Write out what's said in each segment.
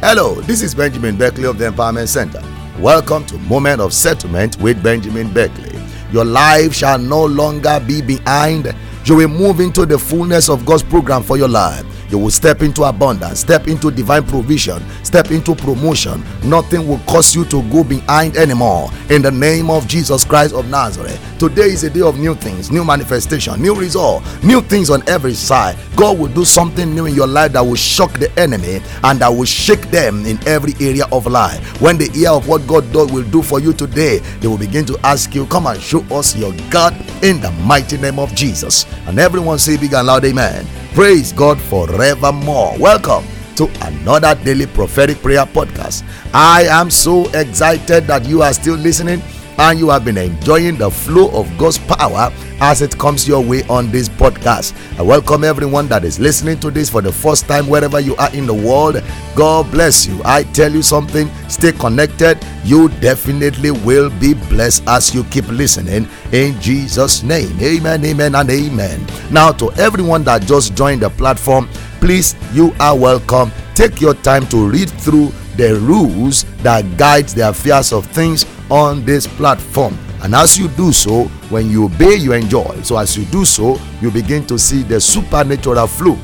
Hello, this is Benjamin Beckley of the Empowerment Center. Welcome to Moment of Settlement with Benjamin Beckley. Your life shall no longer be behind. You will move into the fullness of God's program for your life you will step into abundance, step into divine provision, step into promotion. Nothing will cause you to go behind anymore. In the name of Jesus Christ of Nazareth. Today is a day of new things, new manifestation, new result, new things on every side. God will do something new in your life that will shock the enemy and that will shake them in every area of life. When they hear of what God will do for you today, they will begin to ask you, Come and show us your God in the mighty name of Jesus. And everyone say big and loud, Amen. Praise God forevermore. Welcome to another daily prophetic prayer podcast. I am so excited that you are still listening and you have been enjoying the flow of God's power as it comes your way on this podcast. I welcome everyone that is listening to this for the first time wherever you are in the world. God bless you. I tell you something, stay connected. You definitely will be blessed as you keep listening in Jesus' name. Amen, amen, and amen. Now, to everyone that just joined the platform, please, you are welcome. Take your time to read through the rules that guides the affairs of things on this platform. And as you do so, when you obey, you enjoy. So, as you do so, you begin to see the supernatural flow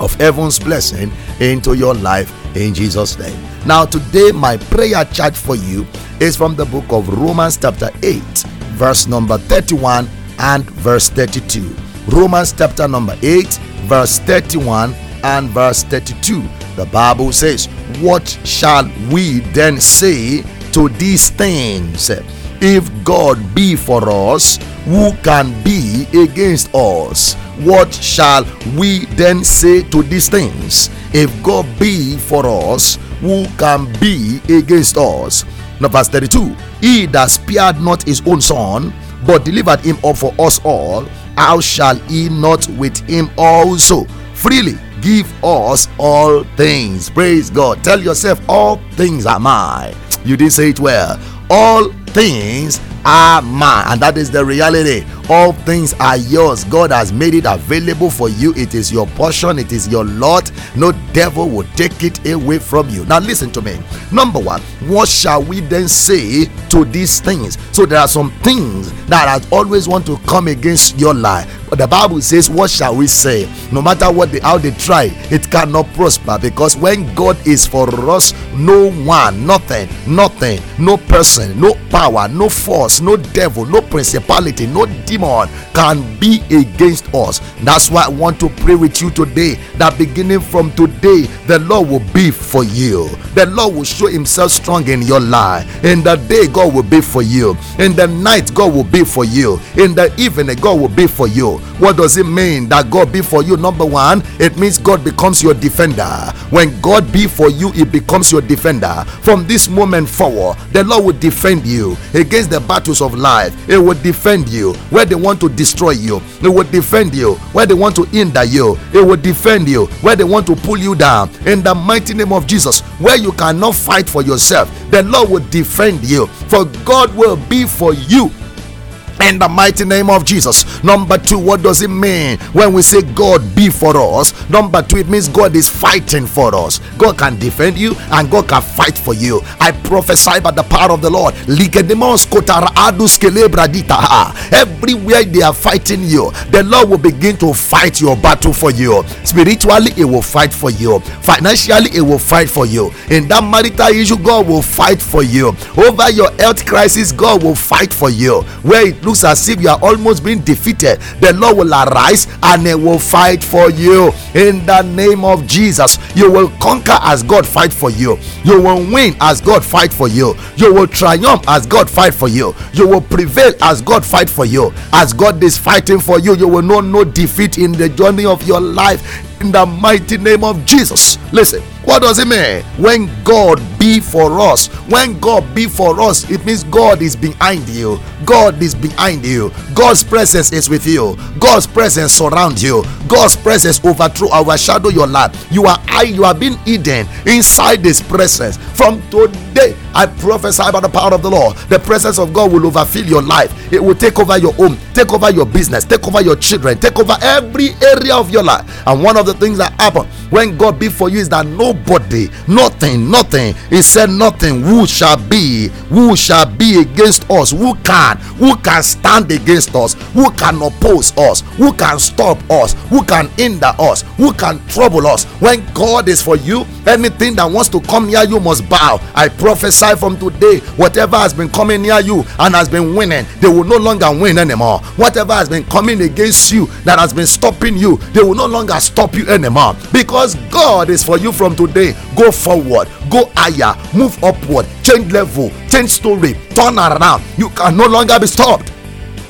of heaven's blessing into your life in Jesus' name. Now, today, my prayer charge for you is from the book of Romans, chapter 8, verse number 31 and verse 32. Romans, chapter number 8, verse 31 and verse 32. The Bible says, What shall we then say to these things? If God be for us, who can be against us? What shall we then say to these things? If God be for us, who can be against us? Now, verse 32 He that spared not his own son, but delivered him up for us all, how shall he not with him also freely give us all things? Praise God. Tell yourself, all things are mine. You didn't say it well. All things are mine, and that is the reality all things are yours. God has made it available for you. It is your portion, it is your lot. No devil will take it away from you. Now, listen to me. Number one, what shall we then say to these things? So, there are some things that I always want to come against your life. But the Bible says, What shall we say? No matter what they, how they try, it cannot prosper because when God is for us, no one, nothing, nothing, no person, no power, no force, no devil, no principality, no demon can be against us. That's why I want to pray with you today that beginning from today, the Lord will be for you. The Lord will show Himself strong in your life. In the day, God will be for you. In the night, God will be for you. In the evening, God will be for you. What does it mean that God be for you? Number one, it means God becomes your defender. When God be for you, He becomes your defender. From this moment forward, the Lord will defend you against the battles of life. It will defend you. When where they want to destroy you, it will defend you. Where they want to hinder you, it will defend you. Where they want to pull you down, in the mighty name of Jesus, where you cannot fight for yourself, the Lord will defend you. For God will be for you in the mighty name of Jesus. Number two, what does it mean when we say God be for us? Number two, it means God is fighting for us. God can defend you and God can fight for you. I prophesy by the power of the Lord. Everywhere they are fighting you, the Lord will begin to fight your battle for you. Spiritually, it will fight for you. Financially, it will fight for you. In that marital issue, God will fight for you. Over your health crisis, God will fight for you. Where it looks as if you are almost being defeated, the Lord will arise and He will fight for you. In the name of Jesus, you will conquer as God fight for you. You will win as God fight for you. You will triumph as God fight for you. You will prevail as God fight for you. As God is fighting for you, you will know no defeat in the journey of your life. In the mighty name of Jesus. Listen, what does it mean when God be for us. When God be for us, it means God is behind you. God is behind you. God's presence is with you. God's presence surrounds you. God's presence overthrow, overshadow your life. You are I, you are being hidden inside this presence. From today, I prophesy by the power of the Lord. The presence of God will overfill your life. It will take over your home, take over your business, take over your children, take over every area of your life. And one of the things that happen when God be for you is that nobody, nothing, nothing, He said nothing. Who shall be? Who shall be against us? Who can? Who can stand against us? Who can oppose us? Who can stop us? Who can hinder us? Who can trouble us? When God is for you, anything that wants to come near you must bow. I prophesy from today, whatever has been coming near you and has been winning, they will no longer win anymore. Whatever has been coming against you that has been stopping you, they will no longer stop you anymore. Because God is for you from today. Go forward, go higher, move upward, change level, change story, turn around. You can no longer be stopped.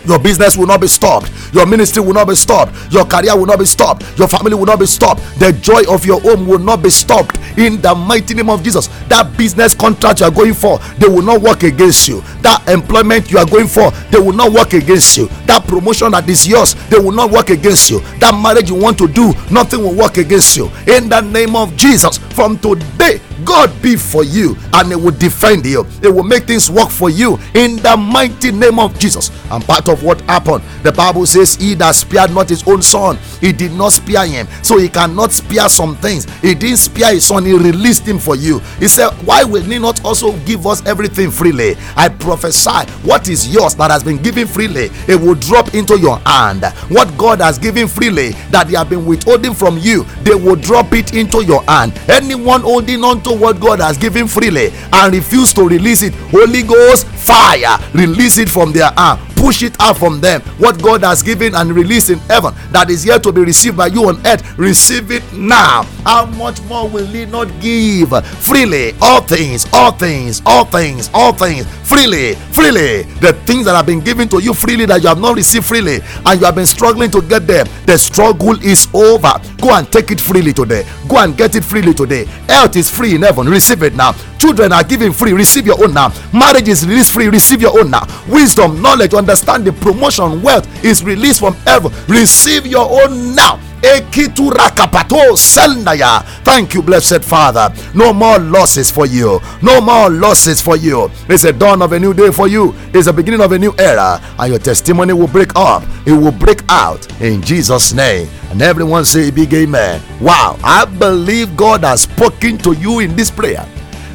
Your business will not be stopped. Your ministry will not be stopped. Your career will not be stopped. Your family will not be stopped. The joy of your home will not be stopped. In the mighty name of Jesus, that business contract you are going for, they will not work against you. That employment you are going for, they will not work against you. That promotion that is yours, they will not work against you. That marriage you want to do, nothing will work against you. In the name of Jesus, from today, God be for you and it will defend you. It will make things work for you in the mighty name of Jesus. And part of what happened, the Bible says, He that spared not his own son, he did not spare him. So he cannot spare some things. He didn't spare his son, he released him for you. He said, Why will he not also give us everything freely? I prophesy what is yours that has been given freely, it will drop into your hand. What God has given freely that they have been withholding from you, they will drop it into your hand. Anyone holding on to what God has given freely and refuse to release it, Holy Ghost fire, release it from their hand push it out from them. What God has given and released in heaven that is yet to be received by you on earth, receive it now. How much more will He not give freely? All things, all things, all things, all things, freely, freely. The things that have been given to you freely that you have not received freely and you have been struggling to get them, the struggle is over. Go and take it freely today. Go and get it freely today. Health is free in heaven. Receive it now. Children are given free. Receive your own now. Marriage is released free. Receive your own now. Wisdom, knowledge, understanding promotion wealth is released from heaven receive your own now Thank you, blessed Father. No more losses for you. No more losses for you. It's a dawn of a new day for you. It's the beginning of a new era. And your testimony will break up. It will break out in Jesus' name. And everyone say big amen. Wow. I believe God has spoken to you in this prayer.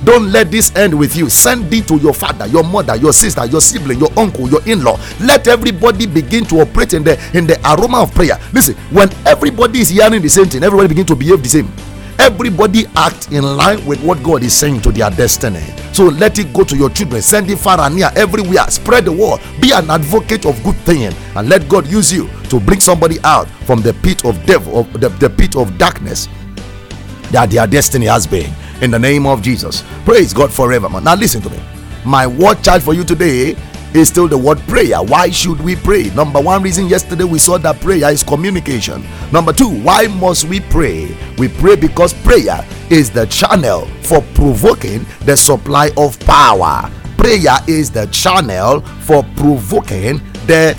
Don't let this end with you. Send it to your father, your mother, your sister, your sibling, your uncle, your in-law. Let everybody begin to operate in the in the aroma of prayer. Listen, when everybody is hearing the same thing, everybody begin to behave the same. Everybody act in line with what God is saying to their destiny. So let it go to your children. Send it far and near everywhere. Spread the word. Be an advocate of good thing and let God use you to bring somebody out from the pit of devil, of the, the pit of darkness that their destiny has been in the name of Jesus. Praise God forever. man. Now, listen to me. My word charge for you today is still the word prayer. Why should we pray? Number one reason yesterday we saw that prayer is communication. Number two, why must we pray? We pray because prayer is the channel for provoking the supply of power. Prayer is the channel for provoking the,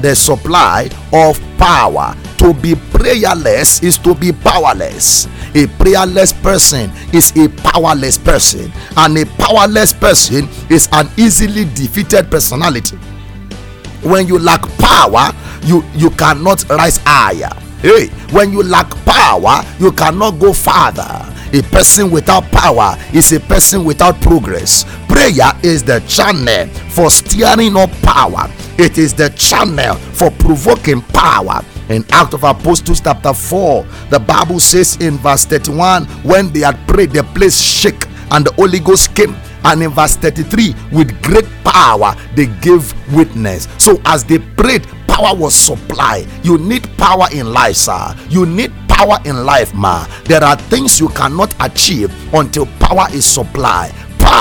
the supply of power. To be prayerless is to be powerless. A prayerless person is a powerless person, and a powerless person is an easily defeated personality. When you lack power, you you cannot rise higher. Hey, when you lack power, you cannot go farther. A person without power is a person without progress. Prayer is the channel for steering up power. It is the channel for provoking power in Act of Apostles chapter 4 the Bible says in verse 31 when they had prayed the place shook and the Holy Ghost came. And in verse 33 with great power they gave witness. So as they prayed power was supplied. You need power in life sir. You need power in life ma. There are things you cannot achieve until power is supplied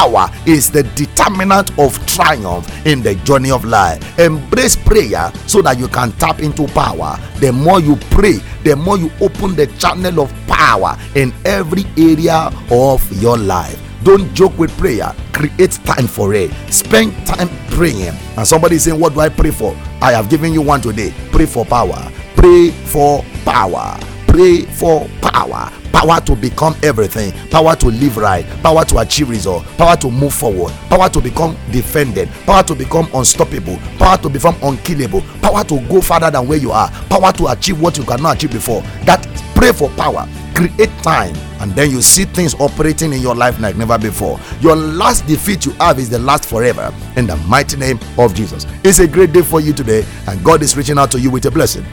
power is the determinant of triumph in the journey of life. Embrace prayer so that you can tap into power. The more you pray, the more you open the channel of power in every area of your life. Don't joke with prayer. Create time for it. Spend time praying. And somebody is saying, What do I pray for? I have given you one today. Pray for power. Pray for power. Pray for power power to become everything. Power to live right. Power to achieve result. Power to move forward. Power to become defended. Power to become unstoppable. Power to become unkillable. Power to go farther than where you are. Power to achieve what you cannot achieve before. That pray for power. Create time and then you see things operating in your life like never before. Your last defeat you have is the last forever. In the mighty name of jesus. It's a great day for you today and god is reaching out to you with a blessing.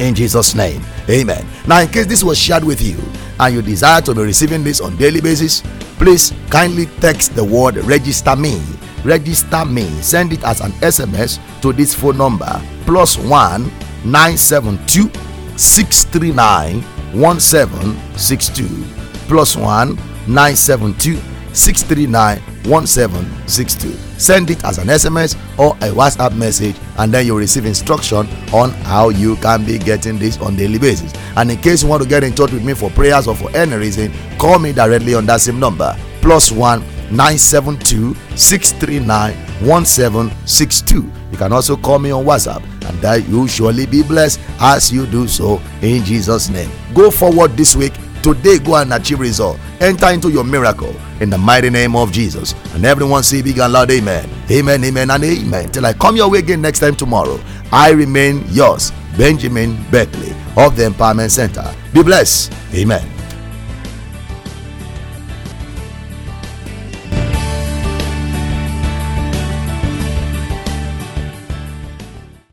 In Jesus' name. Amen. Now, in case this was shared with you and you desire to be receiving this on daily basis, please kindly text the word register me. Register me. Send it as an SMS to this phone number plus one 972 639 1762 plus one 972 639 1762. Send it as an SMS or a WhatsApp message, and then you'll receive instruction on how you can be getting this on daily basis. And in case you want to get in touch with me for prayers or for any reason, call me directly on that same number plus one 972 639 1762. You can also call me on WhatsApp, and that you surely be blessed as you do so in Jesus' name. Go forward this week Today, go and achieve result. Enter into your miracle in the mighty name of Jesus. And everyone say big and loud, Amen. Amen, amen, and amen. Till I come your way again next time tomorrow. I remain yours, Benjamin Beckley of the Empowerment Center. Be blessed. Amen.